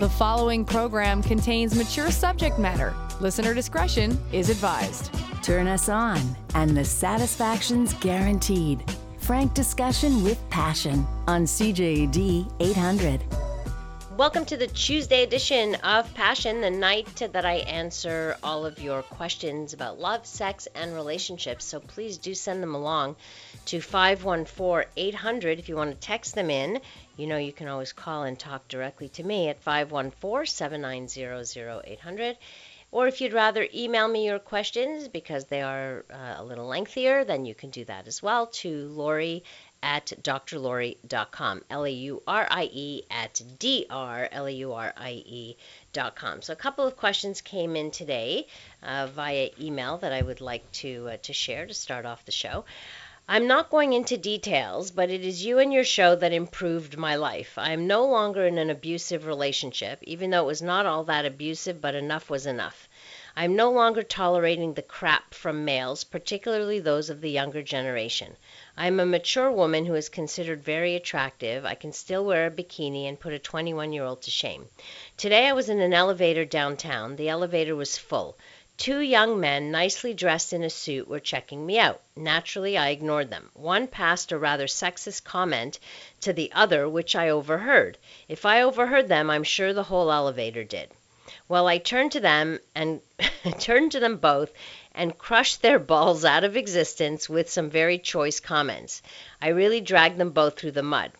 The following program contains mature subject matter. Listener discretion is advised. Turn us on, and the satisfaction's guaranteed. Frank discussion with passion on CJAD 800. Welcome to the Tuesday edition of Passion, the night that I answer all of your questions about love, sex, and relationships. So please do send them along to 514 800 if you want to text them in. You know, you can always call and talk directly to me at 514 790 0800. Or if you'd rather email me your questions because they are uh, a little lengthier, then you can do that as well to Laurie at drlaurie.com. L A U R I E at D R L A U R I E dot com. So a couple of questions came in today uh, via email that I would like to uh, to share to start off the show. I'm not going into details, but it is you and your show that improved my life. I am no longer in an abusive relationship, even though it was not all that abusive, but enough was enough. I am no longer tolerating the crap from males, particularly those of the younger generation. I am a mature woman who is considered very attractive. I can still wear a bikini and put a 21 year old to shame. Today I was in an elevator downtown. The elevator was full. Two young men, nicely dressed in a suit, were checking me out. Naturally, I ignored them. One passed a rather sexist comment to the other, which I overheard. If I overheard them, I'm sure the whole elevator did. Well, I turned to them and turned to them both and crushed their balls out of existence with some very choice comments. I really dragged them both through the mud.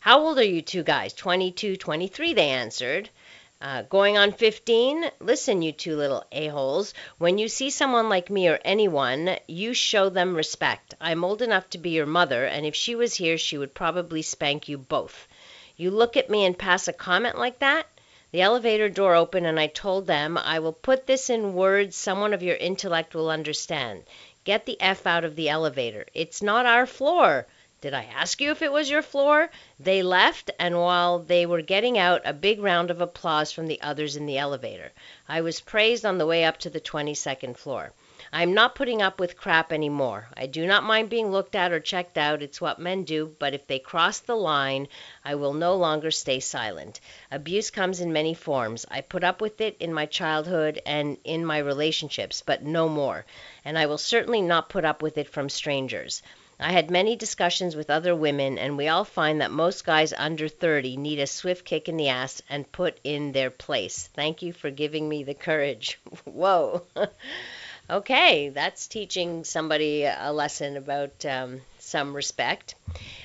How old are you two guys? 22, 23, they answered. Uh, going on 15, listen, you two little a-holes. When you see someone like me or anyone, you show them respect. I'm old enough to be your mother, and if she was here, she would probably spank you both. You look at me and pass a comment like that? The elevator door opened, and I told them, I will put this in words someone of your intellect will understand. Get the F out of the elevator. It's not our floor. Did I ask you if it was your floor? They left, and while they were getting out, a big round of applause from the others in the elevator. I was praised on the way up to the 22nd floor. I am not putting up with crap any more. I do not mind being looked at or checked out. It's what men do, but if they cross the line, I will no longer stay silent. Abuse comes in many forms. I put up with it in my childhood and in my relationships, but no more. And I will certainly not put up with it from strangers. I had many discussions with other women, and we all find that most guys under 30 need a swift kick in the ass and put in their place. Thank you for giving me the courage. Whoa. okay, that's teaching somebody a lesson about um, some respect.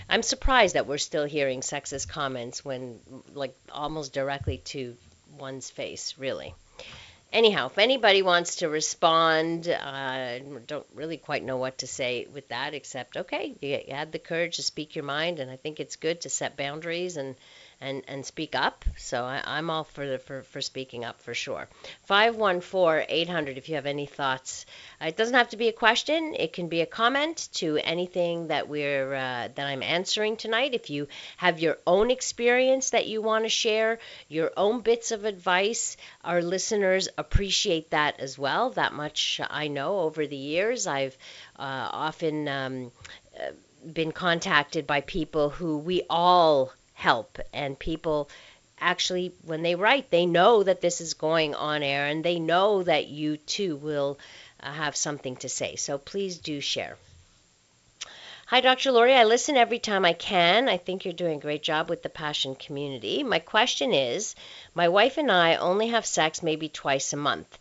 I'm surprised that we're still hearing sexist comments when, like, almost directly to one's face, really anyhow, if anybody wants to respond, I uh, don't really quite know what to say with that, except okay, you, you had the courage to speak your mind, and I think it's good to set boundaries and and, and speak up. So I, am all for, the, for for speaking up for sure. 514-800 if you have any thoughts. Uh, it doesn't have to be a question. It can be a comment to anything that we're uh, that I'm answering tonight. If you have your own experience that you want to share, your own bits of advice, our listeners appreciate that as well. That much I know over the years. I've uh, often um, uh, been contacted by people who we all help and people actually when they write they know that this is going on air and they know that you too will uh, have something to say so please do share Hi, Dr. Laurie. I listen every time I can. I think you're doing a great job with the passion community. My question is My wife and I only have sex maybe twice a month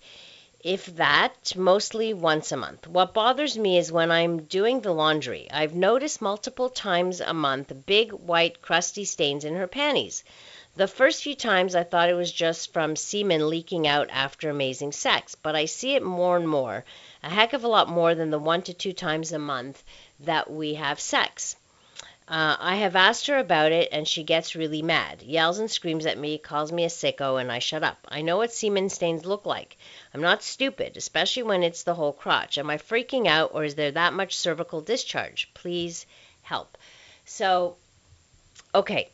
if that, mostly once a month. What bothers me is when I'm doing the laundry. I've noticed multiple times a month big white crusty stains in her panties. The first few times I thought it was just from semen leaking out after amazing sex, but I see it more and more, a heck of a lot more than the one to two times a month that we have sex. Uh, I have asked her about it, and she gets really mad, yells and screams at me, calls me a sicko, and I shut up. I know what semen stains look like. I'm not stupid, especially when it's the whole crotch. Am I freaking out, or is there that much cervical discharge? Please help. So, okay.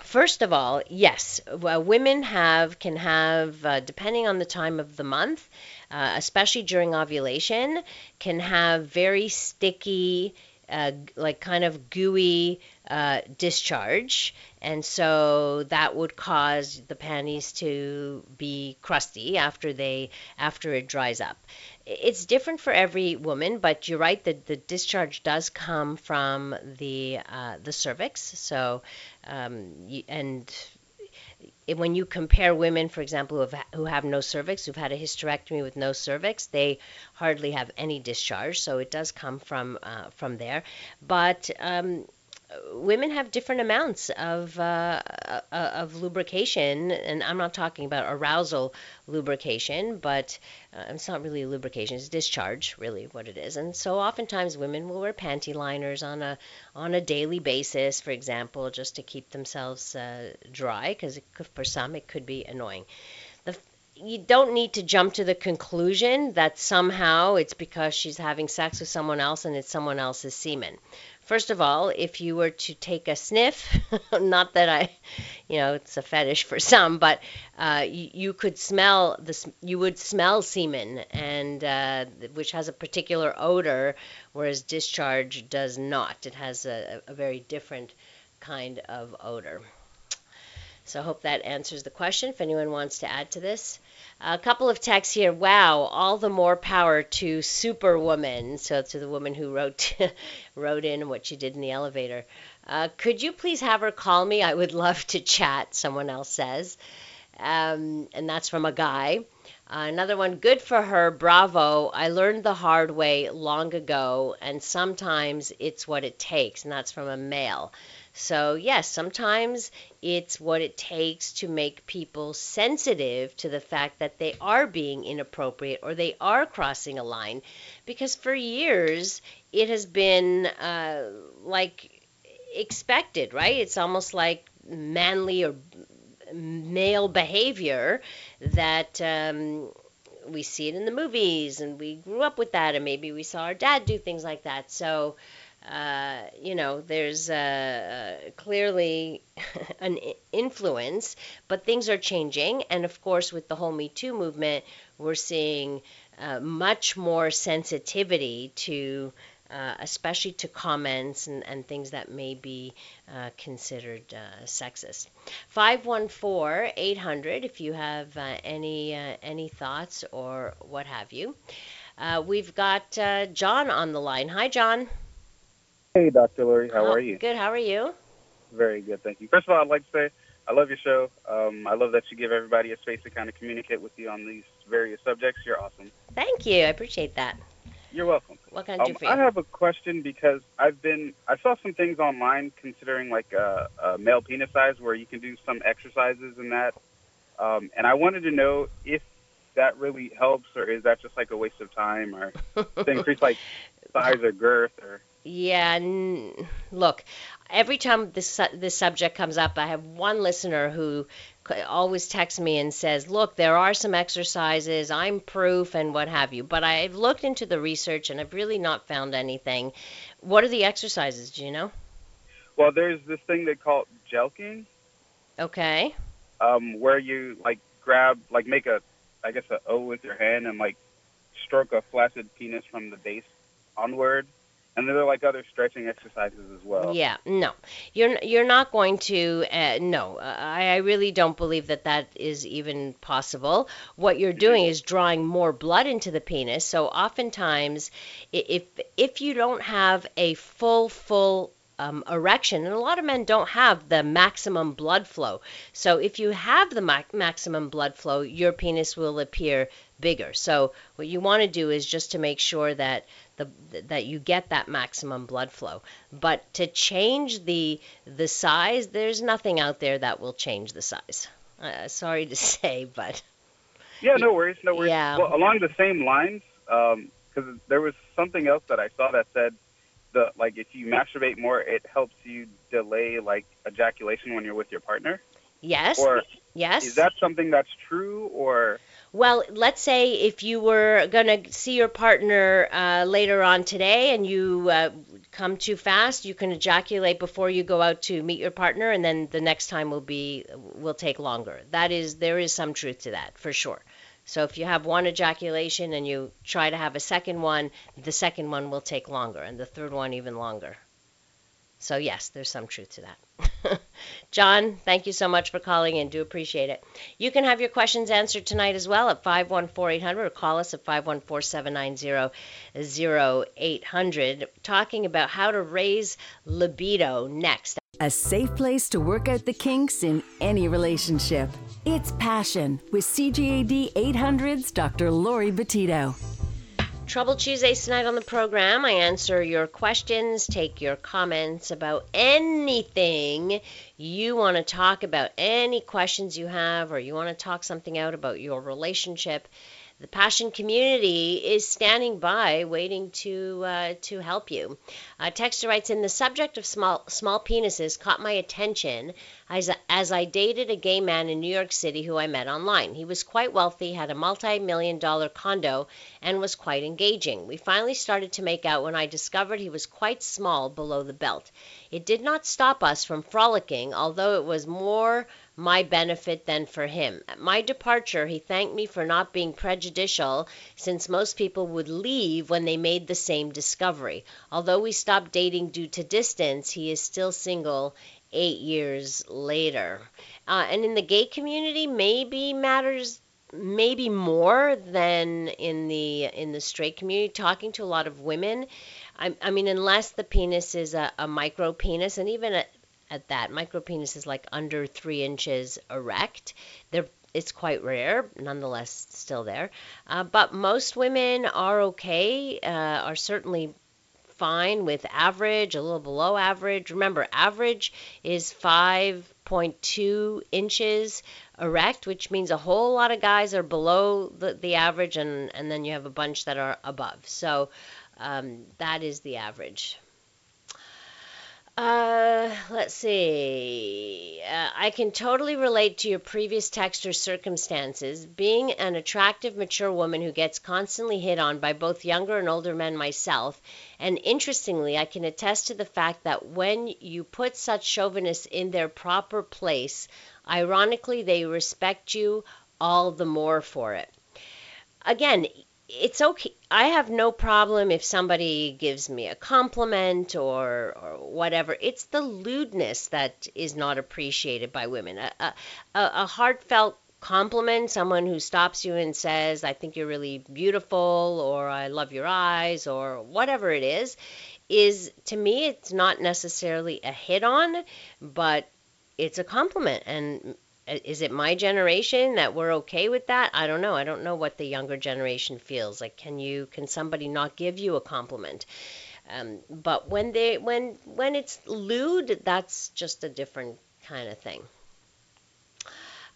First of all, yes, uh, women have can have, uh, depending on the time of the month, uh, especially during ovulation, can have very sticky uh, like kind of gooey uh, discharge, and so that would cause the panties to be crusty after they after it dries up. It's different for every woman, but you're right that the discharge does come from the uh, the cervix. So, um, and when you compare women, for example, who have, who have no cervix, who've had a hysterectomy with no cervix, they hardly have any discharge. So it does come from uh, from there. But um, women have different amounts of uh, uh, of lubrication, and I'm not talking about arousal lubrication, but uh, it's not really lubrication; it's discharge, really, what it is. And so, oftentimes, women will wear panty liners on a on a daily basis, for example, just to keep themselves uh, dry, because for some it could be annoying. The you don't need to jump to the conclusion that somehow it's because she's having sex with someone else and it's someone else's semen. First of all, if you were to take a sniff, not that I, you know, it's a fetish for some, but uh, you, you, could smell this. You would smell semen, and uh, which has a particular odor, whereas discharge does not. It has a, a very different kind of odor. So I hope that answers the question. If anyone wants to add to this, a couple of texts here. Wow, all the more power to Superwoman. So to the woman who wrote wrote in what she did in the elevator. Uh, could you please have her call me? I would love to chat. Someone else says, um, and that's from a guy. Uh, another one, good for her, bravo. I learned the hard way long ago, and sometimes it's what it takes, and that's from a male. So, yes, sometimes it's what it takes to make people sensitive to the fact that they are being inappropriate or they are crossing a line. Because for years, it has been uh, like expected, right? It's almost like manly or male behavior that. Um, we see it in the movies and we grew up with that and maybe we saw our dad do things like that so uh, you know, there's uh, clearly an influence, but things are changing. And of course, with the whole Me Too movement, we're seeing uh, much more sensitivity to, uh, especially to comments and, and, things that may be uh, considered sexist. 514 800 if you have any, any thoughts or what have you. we've got John on the line. Hi, John. Hey, Dr. Laurie, how oh, are you? Good. How are you? Very good, thank you. First of all, I'd like to say I love your show. Um, I love that you give everybody a space to kind of communicate with you on these various subjects. You're awesome. Thank you. I appreciate that. You're welcome. What can I do um, for you? I have a question because I've been I saw some things online considering like a, a male penis size where you can do some exercises in that, um, and I wanted to know if that really helps or is that just like a waste of time or to increase like size or girth or yeah, n- look, every time this this subject comes up, I have one listener who always texts me and says, "Look, there are some exercises. I'm proof and what have you." But I've looked into the research and I've really not found anything. What are the exercises? Do you know? Well, there's this thing they call jelqing. Okay. Um, where you like grab, like make a, I guess a O with your hand and like stroke a flaccid penis from the base onward and there are like other stretching exercises as well. Yeah, no, you're you're not going to. Uh, no, I, I really don't believe that that is even possible. What you're doing is drawing more blood into the penis. So oftentimes, if if you don't have a full full um, erection, and a lot of men don't have the maximum blood flow. So if you have the ma- maximum blood flow, your penis will appear bigger. So what you want to do is just to make sure that the that you get that maximum blood flow. But to change the the size, there's nothing out there that will change the size. Uh, sorry to say, but yeah, no worries, no worries. Yeah. Well, along the same lines, because um, there was something else that I saw that said the like if you masturbate more, it helps you delay like ejaculation when you're with your partner. Yes. Or yes. Is that something that's true or? Well, let's say if you were going to see your partner uh, later on today and you uh, come too fast, you can ejaculate before you go out to meet your partner, and then the next time will be will take longer. That is, there is some truth to that for sure. So if you have one ejaculation and you try to have a second one, the second one will take longer and the third one even longer. So, yes, there's some truth to that. John, thank you so much for calling in. Do appreciate it. You can have your questions answered tonight as well at 514 800 or call us at 514 790 0800. Talking about how to raise libido next. A safe place to work out the kinks in any relationship. It's Passion with CJAD 800's Dr. Laurie Betito. Trouble Tuesdays tonight on the program. I answer your questions, take your comments about anything you want to talk about, any questions you have, or you want to talk something out about your relationship. The Passion community is standing by, waiting to uh, to help you. Uh, Texter writes in the subject of small small penises caught my attention as, I dated a gay man in New York City who I met online. He was quite wealthy, had a multi million dollar condo, and was quite engaging. We finally started to make out when I discovered he was quite small below the belt. It did not stop us from frolicking, although it was more my benefit than for him. At my departure, he thanked me for not being prejudicial, since most people would leave when they made the same discovery. Although we stopped dating due to distance, he is still single eight years later. Uh, and in the gay community, maybe matters maybe more than in the in the straight community talking to a lot of women i, I mean unless the penis is a, a micro penis and even at, at that micro penis is like under three inches erect they're it's quite rare, nonetheless, still there. Uh, but most women are okay, uh, are certainly fine with average, a little below average. Remember, average is 5.2 inches erect, which means a whole lot of guys are below the, the average, and, and then you have a bunch that are above. So um, that is the average. Uh, let's see. Uh, I can totally relate to your previous texter's circumstances. Being an attractive, mature woman who gets constantly hit on by both younger and older men myself, and interestingly, I can attest to the fact that when you put such chauvinists in their proper place, ironically, they respect you all the more for it. Again, it's okay. I have no problem if somebody gives me a compliment or, or whatever. It's the lewdness that is not appreciated by women. A, a, a heartfelt compliment, someone who stops you and says, I think you're really beautiful, or I love your eyes, or whatever it is, is to me, it's not necessarily a hit on, but it's a compliment. And is it my generation that we're okay with that? I don't know. I don't know what the younger generation feels like. Can you can somebody not give you a compliment? Um, but when they when when it's lewd, that's just a different kind of thing.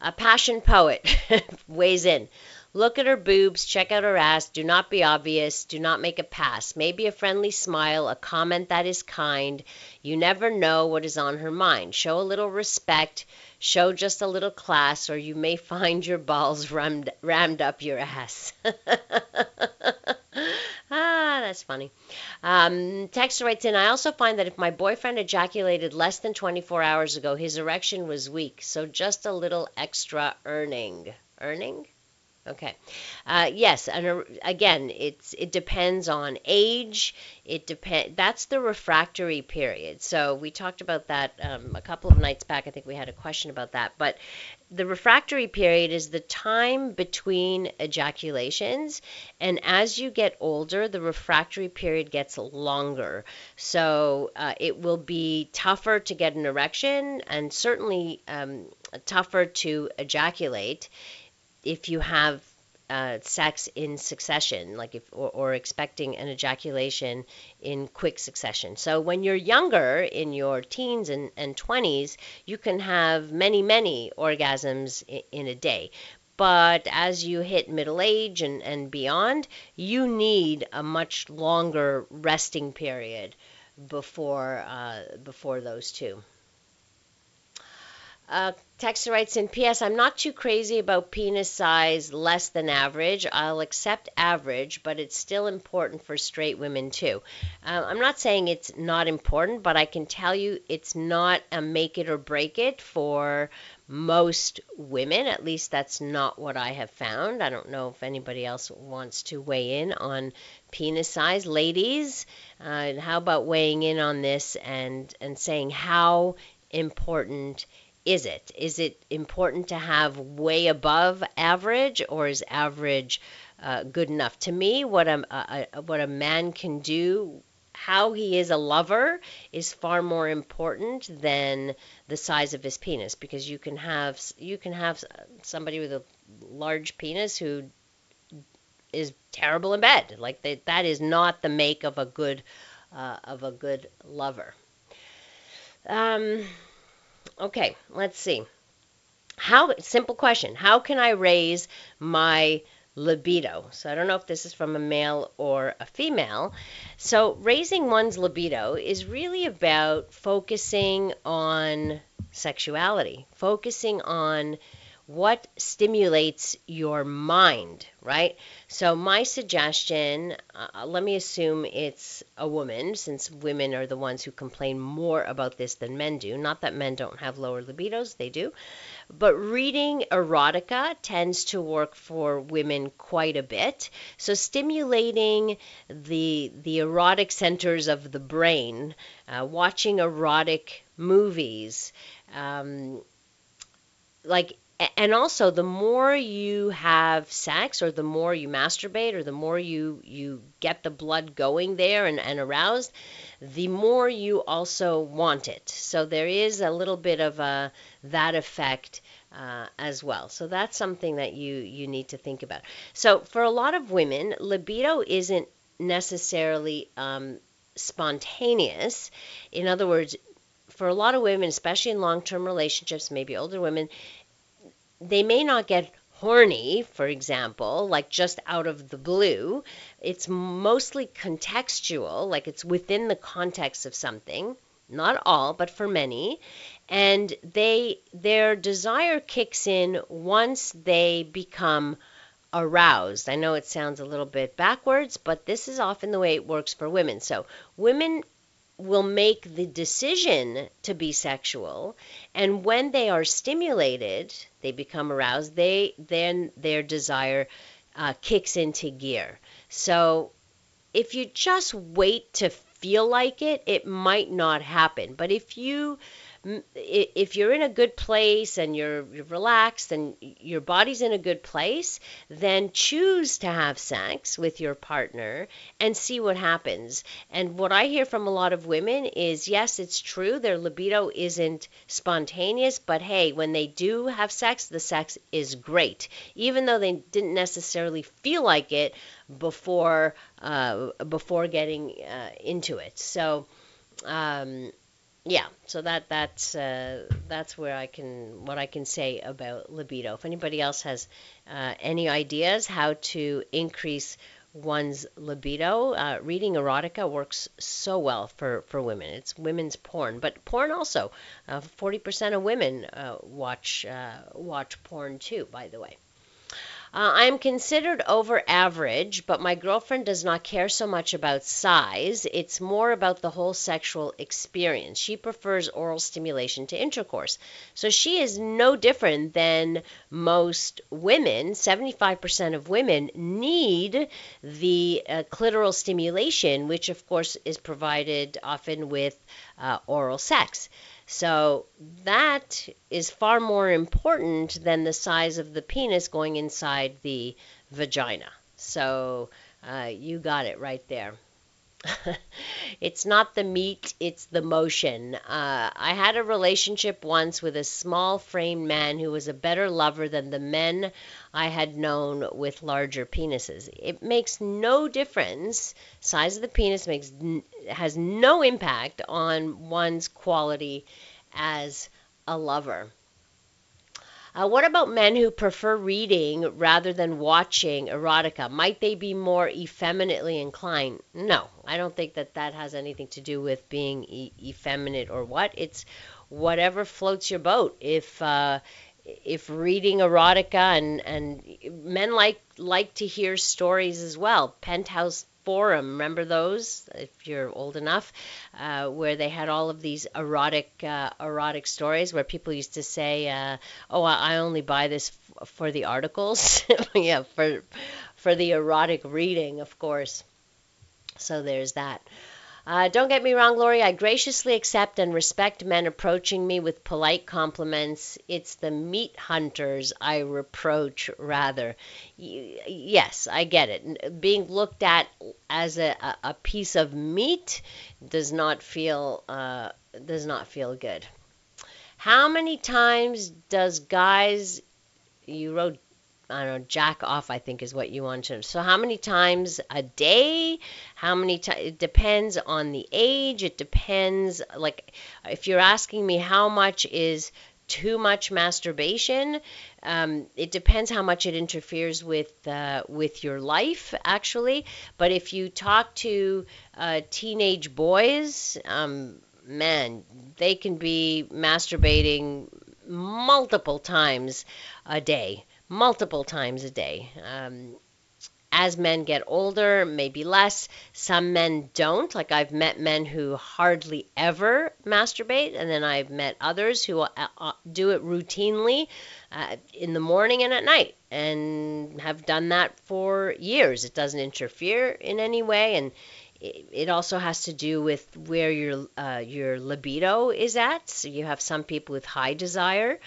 A passion poet weighs in. Look at her boobs, check out her ass, do not be obvious, do not make a pass. Maybe a friendly smile, a comment that is kind. You never know what is on her mind. Show a little respect, show just a little class, or you may find your balls rammed, rammed up your ass. ah, that's funny. Um, Texter writes in I also find that if my boyfriend ejaculated less than 24 hours ago, his erection was weak, so just a little extra earning. Earning? Okay. Uh, yes, and again, it's it depends on age. It depend. That's the refractory period. So we talked about that um, a couple of nights back. I think we had a question about that. But the refractory period is the time between ejaculations, and as you get older, the refractory period gets longer. So uh, it will be tougher to get an erection, and certainly um, tougher to ejaculate if you have uh, sex in succession, like if or, or, expecting an ejaculation in quick succession. So when you're younger, in your teens and, and 20s, you can have many, many orgasms in, in a day. But as you hit middle age and, and beyond, you need a much longer resting period before uh, before those two. Uh, Texter writes in P.S. I'm not too crazy about penis size less than average. I'll accept average, but it's still important for straight women too. Uh, I'm not saying it's not important, but I can tell you it's not a make it or break it for most women. At least that's not what I have found. I don't know if anybody else wants to weigh in on penis size. Ladies, uh, how about weighing in on this and, and saying how important is it? Is it important to have way above average, or is average uh, good enough? To me, what a, a, what a man can do, how he is a lover, is far more important than the size of his penis, because you can have you can have somebody with a large penis who is terrible in bed. Like they, that is not the make of a good uh, of a good lover. Um, Okay, let's see. How simple question. How can I raise my libido? So I don't know if this is from a male or a female. So raising one's libido is really about focusing on sexuality, focusing on what stimulates your mind, right? So, my suggestion uh, let me assume it's a woman, since women are the ones who complain more about this than men do. Not that men don't have lower libidos, they do. But reading erotica tends to work for women quite a bit. So, stimulating the, the erotic centers of the brain, uh, watching erotic movies, um, like and also the more you have sex or the more you masturbate or the more you you get the blood going there and, and aroused the more you also want it. So there is a little bit of a that effect uh, as well. So that's something that you you need to think about. So for a lot of women libido isn't necessarily um, spontaneous. In other words for a lot of women, especially in long term relationships, maybe older women, they may not get horny, for example, like just out of the blue. It's mostly contextual, like it's within the context of something. Not all, but for many. And they their desire kicks in once they become aroused. I know it sounds a little bit backwards, but this is often the way it works for women. So, women will make the decision to be sexual. And when they are stimulated they become aroused they then their desire uh, kicks into gear. So if you just wait to feel like it it might not happen. But if you if you're in a good place and you're, relaxed and your body's in a good place, then choose to have sex with your partner and see what happens. And what I hear from a lot of women is yes, it's true, their libido isn't spontaneous, but hey, when they do have sex, the sex is great, even though they didn't necessarily feel like it before uh, before getting uh, into it. So. Um, yeah, so that that's uh, that's where I can what I can say about libido. If anybody else has uh, any ideas how to increase one's libido, uh, reading erotica works so well for for women. It's women's porn, but porn also. Uh, forty percent of women uh, watch uh, watch porn too. By the way. Uh, I am considered over average, but my girlfriend does not care so much about size. It's more about the whole sexual experience. She prefers oral stimulation to intercourse. So she is no different than most women. 75% of women need the uh, clitoral stimulation, which of course is provided often with uh, oral sex. So that is far more important than the size of the penis going inside the vagina. So uh, you got it right there. it's not the meat, it's the motion. Uh, I had a relationship once with a small framed man who was a better lover than the men I had known with larger penises. It makes no difference. Size of the penis makes has no impact on one's quality as a lover. Uh, what about men who prefer reading rather than watching erotica? Might they be more effeminately inclined? No, I don't think that that has anything to do with being e- effeminate or what. It's whatever floats your boat. If uh, if reading erotica and and men like like to hear stories as well. Penthouse Forum, remember those? If you're old enough, uh, where they had all of these erotic uh, erotic stories, where people used to say, uh, "Oh, I only buy this f- for the articles." yeah, for for the erotic reading, of course. So there's that. Uh, don't get me wrong, Laurie. I graciously accept and respect men approaching me with polite compliments. It's the meat hunters I reproach, rather. Y- yes, I get it. Being looked at as a, a piece of meat does not feel uh, does not feel good. How many times does guys you wrote I don't know, jack off, I think is what you want to. So, how many times a day? How many times? It depends on the age. It depends, like, if you're asking me how much is too much masturbation, um, it depends how much it interferes with uh, with your life, actually. But if you talk to uh, teenage boys, um, man, they can be masturbating multiple times a day multiple times a day. Um, as men get older, maybe less. Some men don't. Like I've met men who hardly ever masturbate, and then I've met others who uh, uh, do it routinely uh, in the morning and at night, and have done that for years. It doesn't interfere in any way, and it also has to do with where your uh, your libido is at. So you have some people with high desire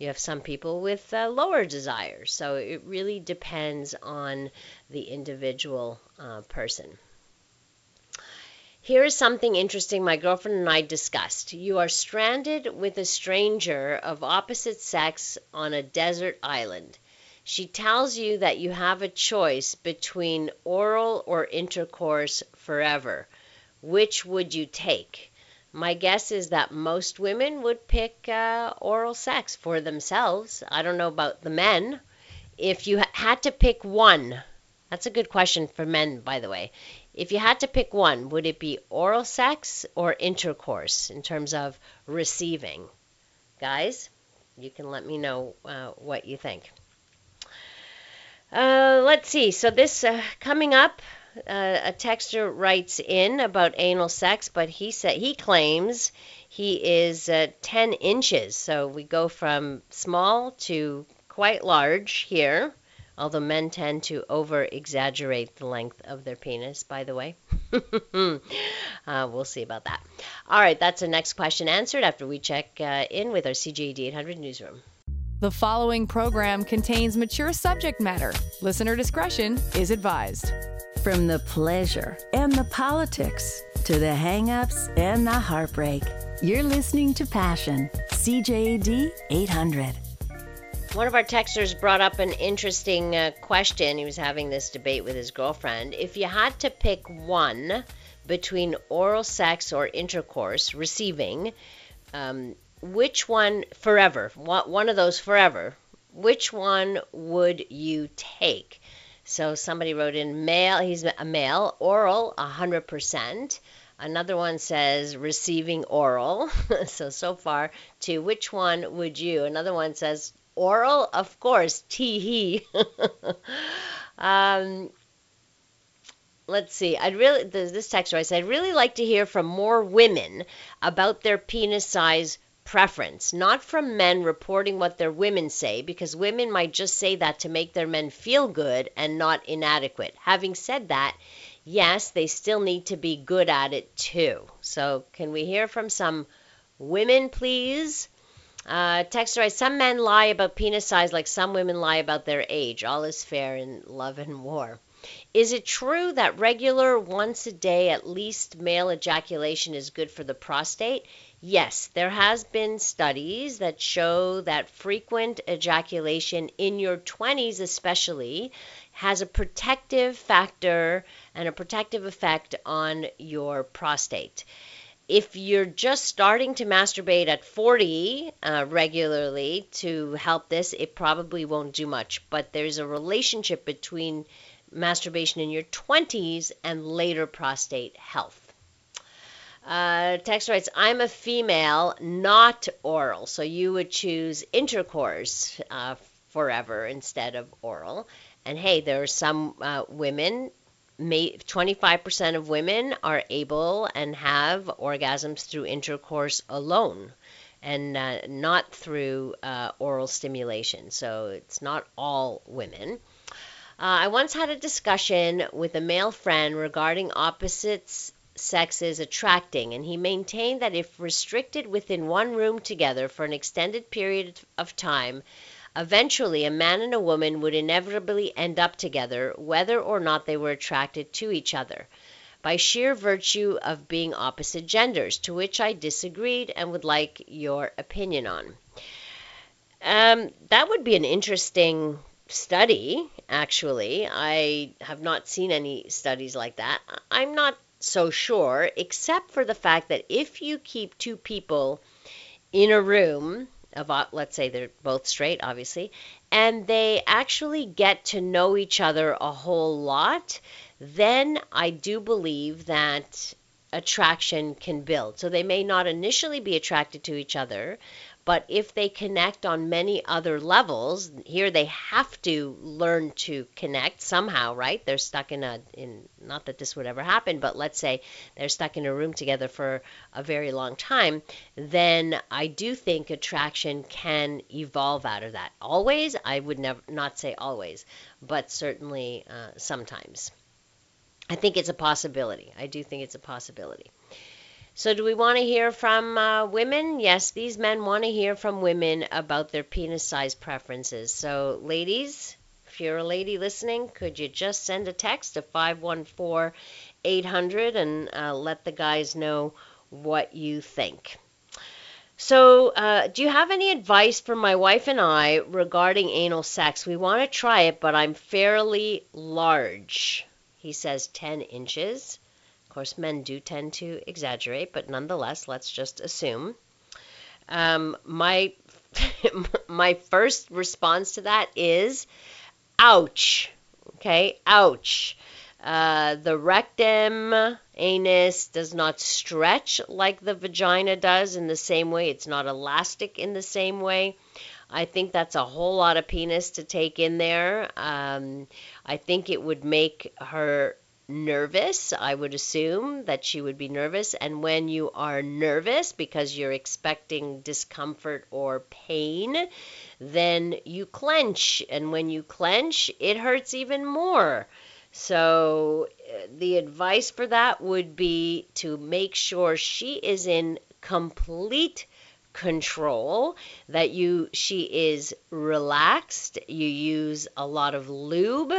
you have some people with uh, lower desires. So it really depends on the individual uh, person. Here is something interesting my girlfriend and I discussed. You are stranded with a stranger of opposite sex on a desert island. She tells you that you have a choice between oral or intercourse forever. Which would you take? My guess is that most women would pick uh, oral sex for themselves. I don't know about the men. If you had to pick one, that's a good question for men, by the way. If you had to pick one, would it be oral sex or intercourse in terms of receiving? Guys, you can let me know uh, what you think. Uh, let's see. So, this uh, coming up, uh, a texter writes in about anal sex, but he said he claims he is uh, 10 inches. So we go from small to quite large here. Although men tend to over exaggerate the length of their penis, by the way. uh, we'll see about that. All right, that's the next question answered after we check uh, in with our CJAD 800 newsroom. The following program contains mature subject matter. Listener discretion is advised. From the pleasure and the politics to the hangups and the heartbreak, you're listening to Passion, CJAD 800. One of our texters brought up an interesting uh, question. He was having this debate with his girlfriend. If you had to pick one between oral sex or intercourse, receiving, um, which one forever, one of those forever, which one would you take? So somebody wrote in male, he's a male, oral 100%. Another one says receiving oral. so, so far, two. Which one would you? Another one says oral, of course, tee hee. um, let's see. I'd really, this text I said, I'd really like to hear from more women about their penis size preference, not from men reporting what their women say, because women might just say that to make their men feel good and not inadequate. Having said that, yes, they still need to be good at it too. So, can we hear from some women, please? Uh, texter, some men lie about penis size like some women lie about their age. All is fair in love and war. Is it true that regular once a day at least male ejaculation is good for the prostate? Yes, there has been studies that show that frequent ejaculation in your 20s especially has a protective factor and a protective effect on your prostate. If you're just starting to masturbate at 40 uh, regularly to help this, it probably won't do much. But there's a relationship between masturbation in your 20s and later prostate health. Uh, text writes, I'm a female, not oral. So you would choose intercourse uh, forever instead of oral. And hey, there are some uh, women, may, 25% of women are able and have orgasms through intercourse alone and uh, not through uh, oral stimulation. So it's not all women. Uh, I once had a discussion with a male friend regarding opposites sexes attracting, and he maintained that if restricted within one room together for an extended period of time, eventually a man and a woman would inevitably end up together, whether or not they were attracted to each other, by sheer virtue of being opposite genders, to which I disagreed and would like your opinion on. Um, that would be an interesting study, actually. I have not seen any studies like that. I'm not so sure, except for the fact that if you keep two people in a room, of uh, let's say they're both straight, obviously, and they actually get to know each other a whole lot, then I do believe that attraction can build. So they may not initially be attracted to each other, but if they connect on many other levels, here they have to learn to connect somehow, right? They're stuck in a in not that this would ever happen, but let's say they're stuck in a room together for a very long time, then I do think attraction can evolve out of that. Always, I would never not say always, but certainly uh, sometimes. I think it's a possibility. I do think it's a possibility. So, do we want to hear from uh, women? Yes, these men want to hear from women about their penis size preferences. So, ladies, if you're a lady listening, could you just send a text to 514 800 and uh, let the guys know what you think? So, uh, do you have any advice for my wife and I regarding anal sex? We want to try it, but I'm fairly large. He says 10 inches. Of course, men do tend to exaggerate, but nonetheless, let's just assume. Um, my my first response to that is, ouch. Okay, ouch. Uh, the rectum, anus does not stretch like the vagina does in the same way. It's not elastic in the same way. I think that's a whole lot of penis to take in there. Um, I think it would make her nervous. I would assume that she would be nervous. And when you are nervous because you're expecting discomfort or pain, then you clench. And when you clench, it hurts even more. So, uh, the advice for that would be to make sure she is in complete control that you she is relaxed you use a lot of lube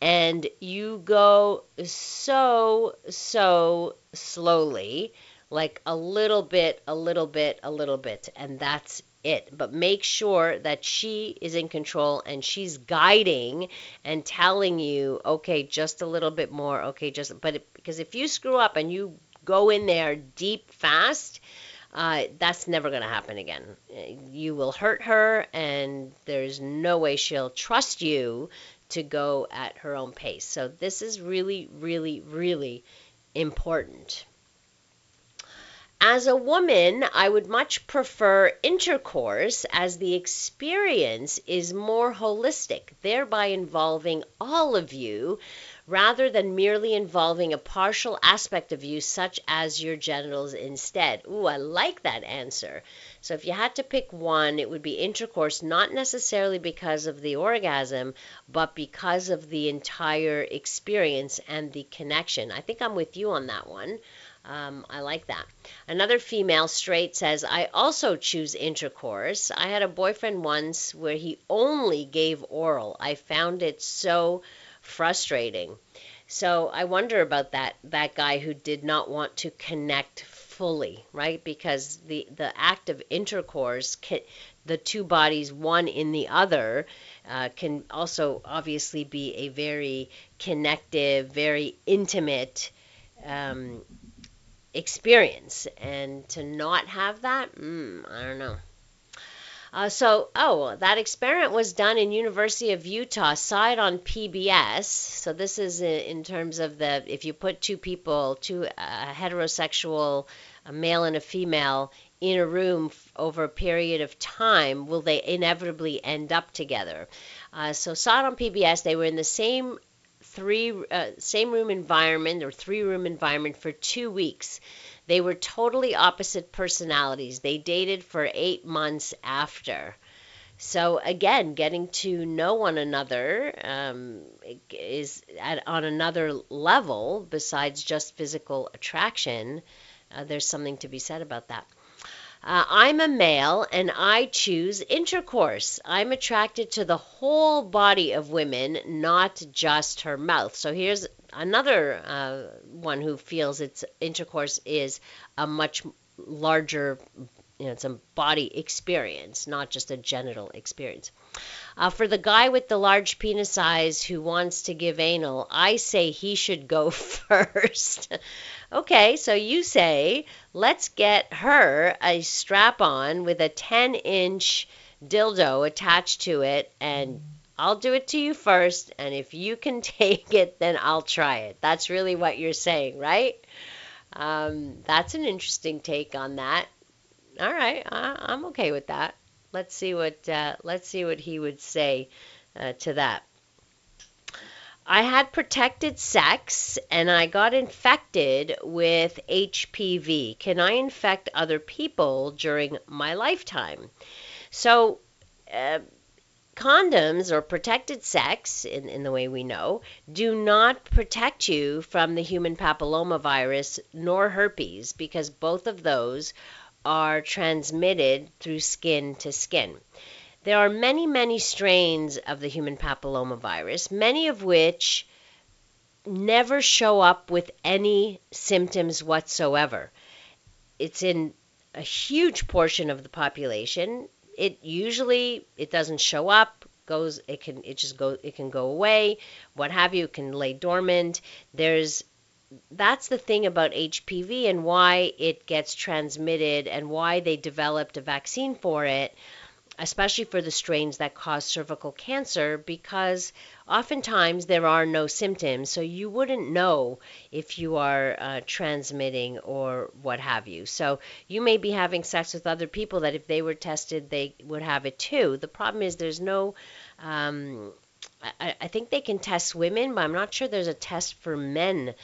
and you go so, so slowly, like a little bit, a little bit, a little bit, and that's it. But make sure that she is in control and she's guiding and telling you, okay, just a little bit more, okay, just, but it, because if you screw up and you go in there deep fast, uh, that's never going to happen again. You will hurt her, and there's no way she'll trust you to go at her own pace. So this is really, really, really important. As a woman, I would much prefer intercourse as the experience is more holistic, thereby involving all of you rather than merely involving a partial aspect of you, such as your genitals instead. Ooh, I like that answer. So if you had to pick one, it would be intercourse, not necessarily because of the orgasm, but because of the entire experience and the connection. I think I'm with you on that one. Um, I like that. Another female straight says, I also choose intercourse. I had a boyfriend once where he only gave oral. I found it so frustrating. So I wonder about that that guy who did not want to connect fully, right? Because the the act of intercourse, can, the two bodies, one in the other, uh, can also obviously be a very connective, very intimate um, experience. And to not have that, mm, I don't know. Uh, so, oh, that experiment was done in University of Utah. Saw it on PBS. So this is in terms of the if you put two people, two uh, heterosexual, a male and a female, in a room over a period of time, will they inevitably end up together? Uh, so saw it on PBS. They were in the same three uh, same room environment or three room environment for two weeks. They were totally opposite personalities. They dated for eight months after. So again, getting to know one another um, is at, on another level besides just physical attraction. Uh, there's something to be said about that. Uh, I'm a male and I choose intercourse. I'm attracted to the whole body of women, not just her mouth. So here's another uh, one who feels its intercourse is a much larger, you know, it's a body experience, not just a genital experience. Uh, for the guy with the large penis size who wants to give anal, I say he should go first. okay, so you say, let's get her a strap on with a 10 inch dildo attached to it and I'll do it to you first, and if you can take it, then I'll try it. That's really what you're saying, right? Um, that's an interesting take on that. All right, I, am okay with that. Let's see what uh, let's see what he would say uh, to that. I had protected sex and I got infected with HPV. Can I infect other people during my lifetime? So, uh, condoms or protected sex, in, in the way we know, do not protect you from the human papillomavirus nor herpes because both of those are transmitted through skin to skin. There are many, many strains of the human papillomavirus, many of which never show up with any symptoms whatsoever. It's in a huge portion of the population it usually it doesn't show up goes it can it just go it can go away what have you it can lay dormant. There's that's the thing about HPV and why it gets transmitted and why they developed a vaccine for it especially for the strains that cause cervical cancer, because oftentimes there are no symptoms, so you wouldn't know if you are uh, transmitting or what have you. So you may be having sex with other people that if they were tested, they would have it too. The problem is there's no um, I, I, think they can test women, but I'm not sure there's a test for men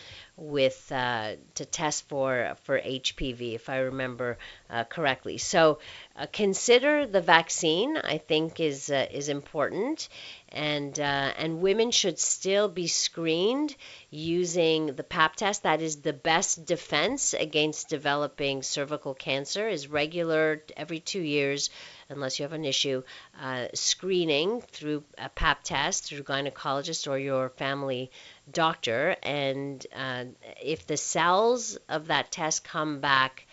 with uh, to test for for HPV, if I remember uh, correctly. So uh, consider the vaccine. I think is uh, is important, and uh, and women should still be screened using the pap test that is the best defense against developing cervical cancer is regular every 2 years unless you have an issue uh, screening through a pap test through gynecologist or your family doctor and uh, if the cells of that test come back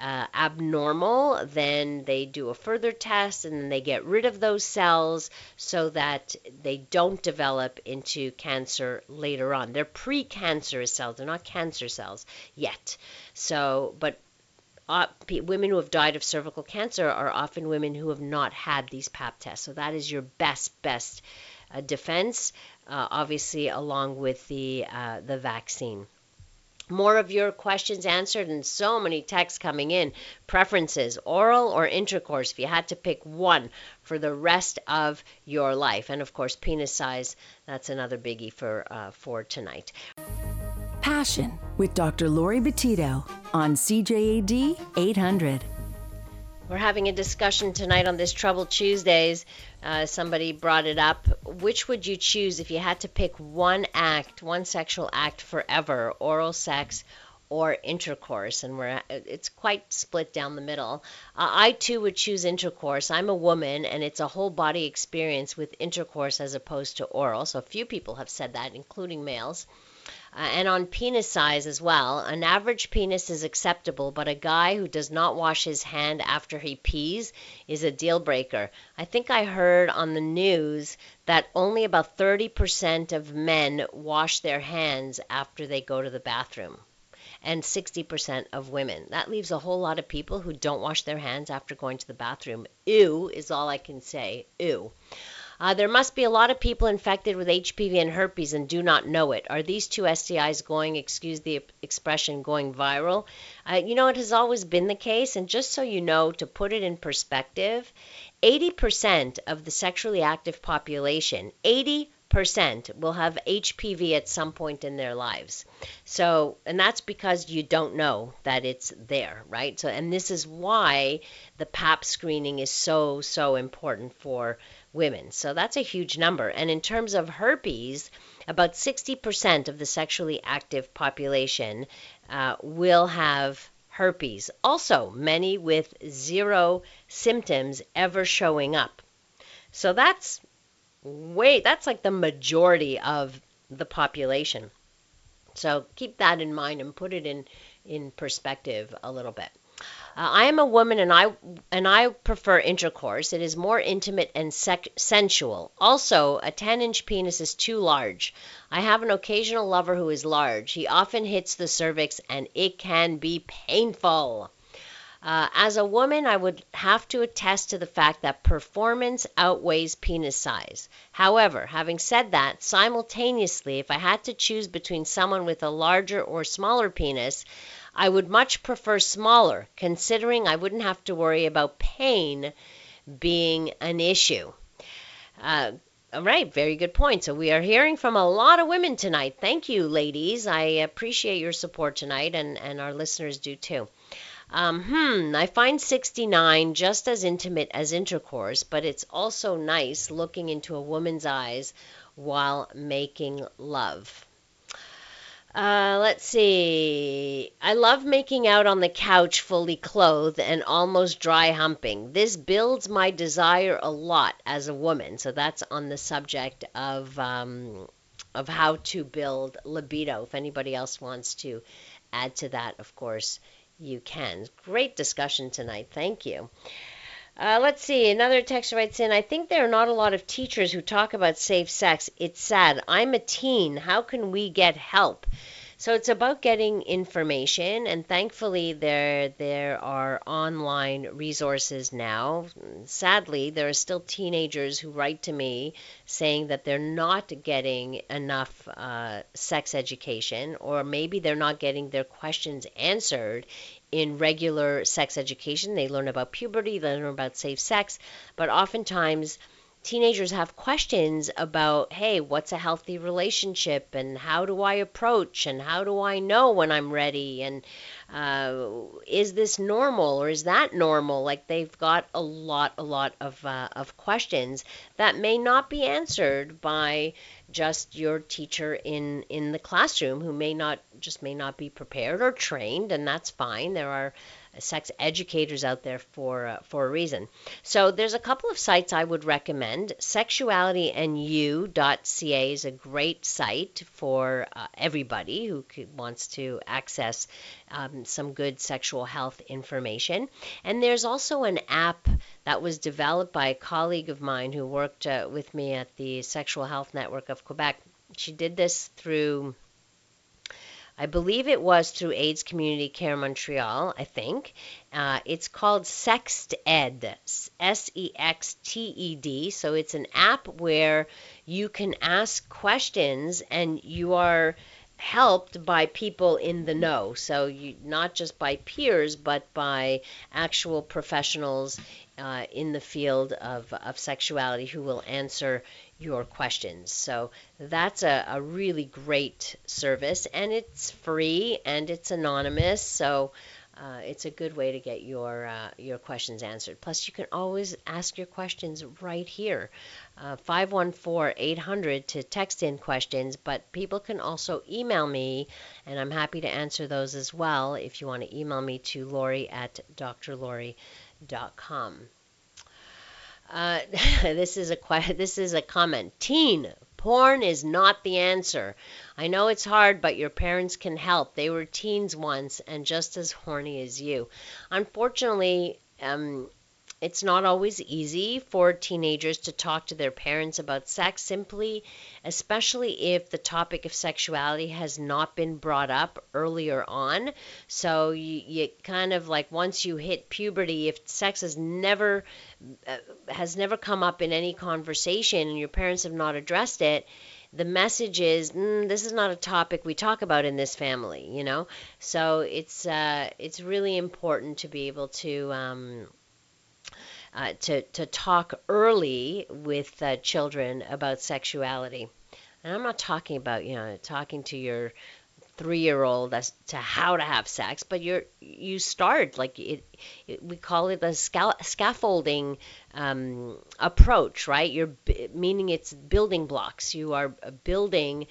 uh, abnormal, then they do a further test and then they get rid of those cells so that they don't develop into cancer later on. They're precancerous cells, they're not cancer cells yet. So, but uh, women who have died of cervical cancer are often women who have not had these pap tests. So that is your best, best uh, defense, uh, obviously, along with the, uh, the vaccine more of your questions answered and so many texts coming in. Preferences, oral or intercourse, if you had to pick one for the rest of your life. And of course, penis size, that's another biggie for, uh, for tonight. Passion with Dr. Laurie Betito on CJAD 800. We're having a discussion tonight on this Trouble Tuesdays. Uh, somebody brought it up. Which would you choose if you had to pick one act, one sexual act forever, oral sex or intercourse? And we're it's quite split down the middle. Uh, I too would choose intercourse. I'm a woman, and it's a whole body experience with intercourse as opposed to oral. So few people have said that, including males. Uh, and on penis size as well. An average penis is acceptable, but a guy who does not wash his hand after he pees is a deal breaker. I think I heard on the news that only about 30% of men wash their hands after they go to the bathroom. and 60% of women. That leaves a whole lot of people who don't wash their hands after going to the bathroom. Ew is all I can say. Ew. Uh, there must be a lot of people infected with HPV and herpes and do not know it. Are these two STIs going, excuse the expression, going viral? Uh, you know, it has always been the case. And just so you know, to put it in perspective, 80% of the sexually active population, 80 percent will have HPV at some point in their lives. So, and that's because you don't know that it's there, right? So, and this is why the PAP screening is so so important for women. So that's a huge number. And in terms of herpes, about 60% of the sexually active population uh, will have herpes. Also, many with zero symptoms ever showing up. So that's way, that's like the majority of the population. So keep that in mind and put it in, in perspective a little bit. Uh, I am a woman and I and I prefer intercourse. It is more intimate and sec- sensual. Also, a 10-inch penis is too large. I have an occasional lover who is large. He often hits the cervix and it can be painful. Uh, as a woman, I would have to attest to the fact that performance outweighs penis size. However, having said that, simultaneously, if I had to choose between someone with a larger or smaller penis, I would much prefer smaller, considering I wouldn't have to worry about pain being an issue. Uh, all right, very good point. So we are hearing from a lot of women tonight. Thank you, ladies. I appreciate your support tonight, and, and our listeners do too. Um, hmm, I find 69 just as intimate as intercourse, but it's also nice looking into a woman's eyes while making love. Uh, let's see. I love making out on the couch fully clothed and almost dry humping. This builds my desire a lot as a woman. So that's on the subject of um, of how to build libido. If anybody else wants to add to that, of course, you can. Great discussion tonight. Thank you. Uh, let's see. Another text writes in I think there are not a lot of teachers who talk about safe sex. It's sad. I'm a teen. How can we get help? So it's about getting information, and thankfully there there are online resources now. Sadly, there are still teenagers who write to me saying that they're not getting enough uh, sex education, or maybe they're not getting their questions answered in regular sex education. They learn about puberty, they learn about safe sex, but oftentimes teenagers have questions about hey what's a healthy relationship and how do i approach and how do i know when i'm ready and uh, is this normal or is that normal? Like they've got a lot a lot of uh, of questions that may not be answered by just your teacher in in the classroom who may not just may not be prepared or trained and that's fine. There are sex educators out there for uh, for a reason. So there's a couple of sites I would recommend. Sexualityandyou.ca is a great site for uh, everybody who wants to access um, some good sexual health information. And there's also an app that was developed by a colleague of mine who worked uh, with me at the Sexual Health Network of Quebec. She did this through I believe it was through AIDS Community Care Montreal, I think. Uh, it's called SextEd, S E X T E D. So it's an app where you can ask questions and you are helped by people in the know. So you not just by peers, but by actual professionals uh, in the field of, of sexuality who will answer your questions. So that's a, a really great service, and it's free and it's anonymous. So uh, it's a good way to get your uh, your questions answered. Plus, you can always ask your questions right here. Uh, 514-800 to text in questions, but people can also email me, and I'm happy to answer those as well. If you want to email me to Laurie at drlori.com. Uh, this is a this is a comment. Teen porn is not the answer. I know it's hard, but your parents can help. They were teens once and just as horny as you. Unfortunately, um, it's not always easy for teenagers to talk to their parents about sex simply, especially if the topic of sexuality has not been brought up earlier on. So you, you kind of like once you hit puberty, if sex has never uh, has never come up in any conversation and your parents have not addressed it, the message is mm, this is not a topic we talk about in this family you know so it's uh, it's really important to be able to um, uh, to, to talk early with uh, children about sexuality. And I'm not talking about, you know, talking to your three-year-old as to how to have sex, but you're you start like it, it we call it a scal- scaffolding um, approach, right? You're meaning it's building blocks. You are building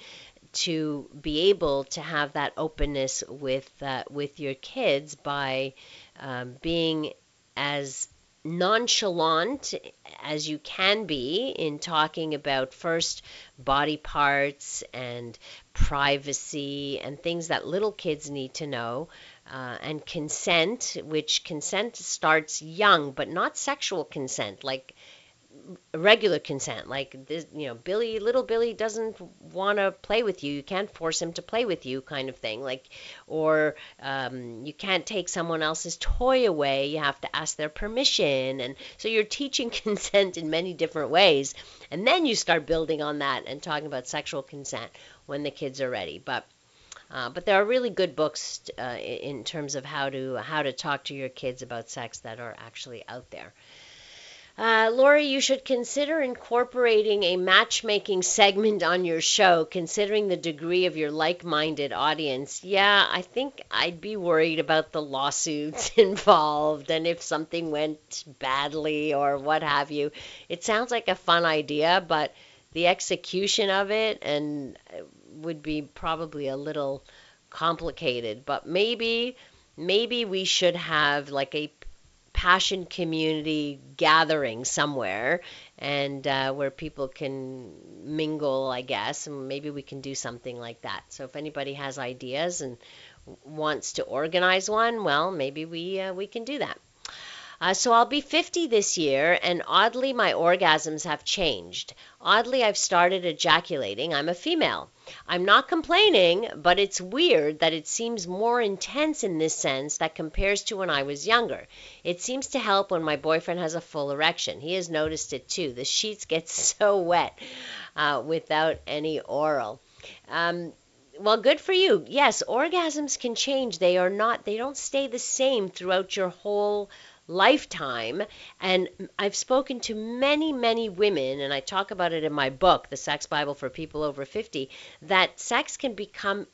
to be able to have that openness with uh, with your kids by um, being as nonchalant as you can be in talking about first body parts and privacy and things that little kids need to know, uh, and consent, which consent starts young, but not sexual consent. Like regular consent like this you know billy little billy doesn't want to play with you you can't force him to play with you kind of thing like or um, you can't take someone else's toy away you have to ask their permission and so you're teaching consent in many different ways and then you start building on that and talking about sexual consent when the kids are ready but uh, but there are really good books uh, in terms of how to how to talk to your kids about sex that are actually out there. Uh, Laurie, you should consider incorporating a matchmaking segment on your show, considering the degree of your like minded audience. Yeah, I think I'd be worried about the lawsuits involved and if something went badly or what have you. It sounds like a fun idea, but the execution of it and uh, would be probably a little complicated. But maybe maybe we should have like a passion community gathering somewhere and uh, where people can mingle, I guess, and maybe we can do something like that. So if anybody has ideas and wants to organize one, well, maybe we uh, we can do that. Uh, so I'll be 50 this year, and oddly, my orgasms have changed. Oddly, I've started ejaculating. I'm a female. I'm not complaining, but it's weird that it seems more intense in this sense that compares to when I was younger. It seems to help when my boyfriend has a full erection. He has noticed it too. The sheets get so wet uh, without any oral. Um, well, good for you. Yes, orgasms can change. They are not, they don't stay the same throughout your whole lifetime. And I've spoken to many, many women, and I talk about it in my book, The Sex Bible for People Over 50, that sex can become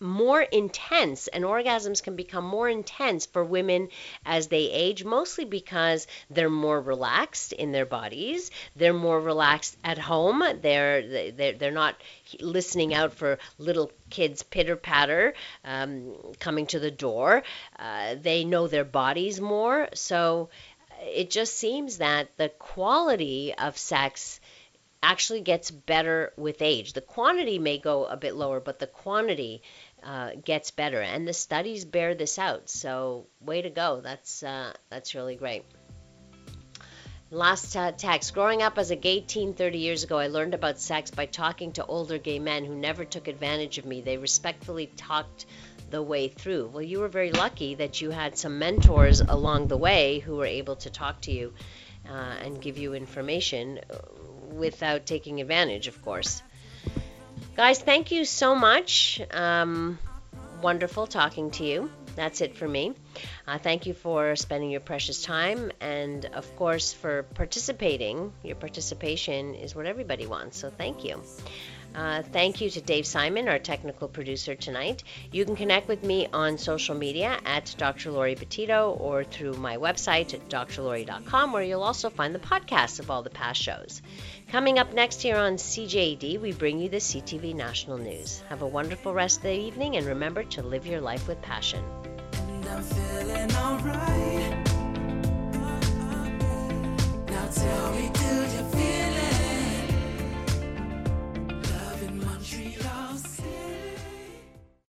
more intense and orgasms can become more intense for women as they age mostly because they're more relaxed in their bodies they're more relaxed at home they're they're, they're not listening out for little kids pitter patter um, coming to the door uh, they know their bodies more so it just seems that the quality of sex actually gets better with age. The quantity may go a bit lower, but the quantity uh, gets better, and the studies bear this out. So, way to go! That's uh, that's really great. Last uh, text. Growing up as a gay teen 30 years ago, I learned about sex by talking to older gay men who never took advantage of me. They respectfully talked the way through. Well, you were very lucky that you had some mentors along the way who were able to talk to you uh, and give you information uh, without taking advantage, of course. Guys, thank you so much. Um, wonderful talking to you. That's it for me. Uh, thank you for spending your precious time and, of course, for participating. Your participation is what everybody wants, so thank you. Uh, thank you to Dave Simon, our technical producer tonight. You can connect with me on social media at Dr. Laurie Betito or through my website at drlori.com, where you'll also find the podcasts of all the past shows. Coming up next here on CJAD, we bring you the CTV National News. Have a wonderful rest of the evening and remember to live your life with passion. tell me, do you feel?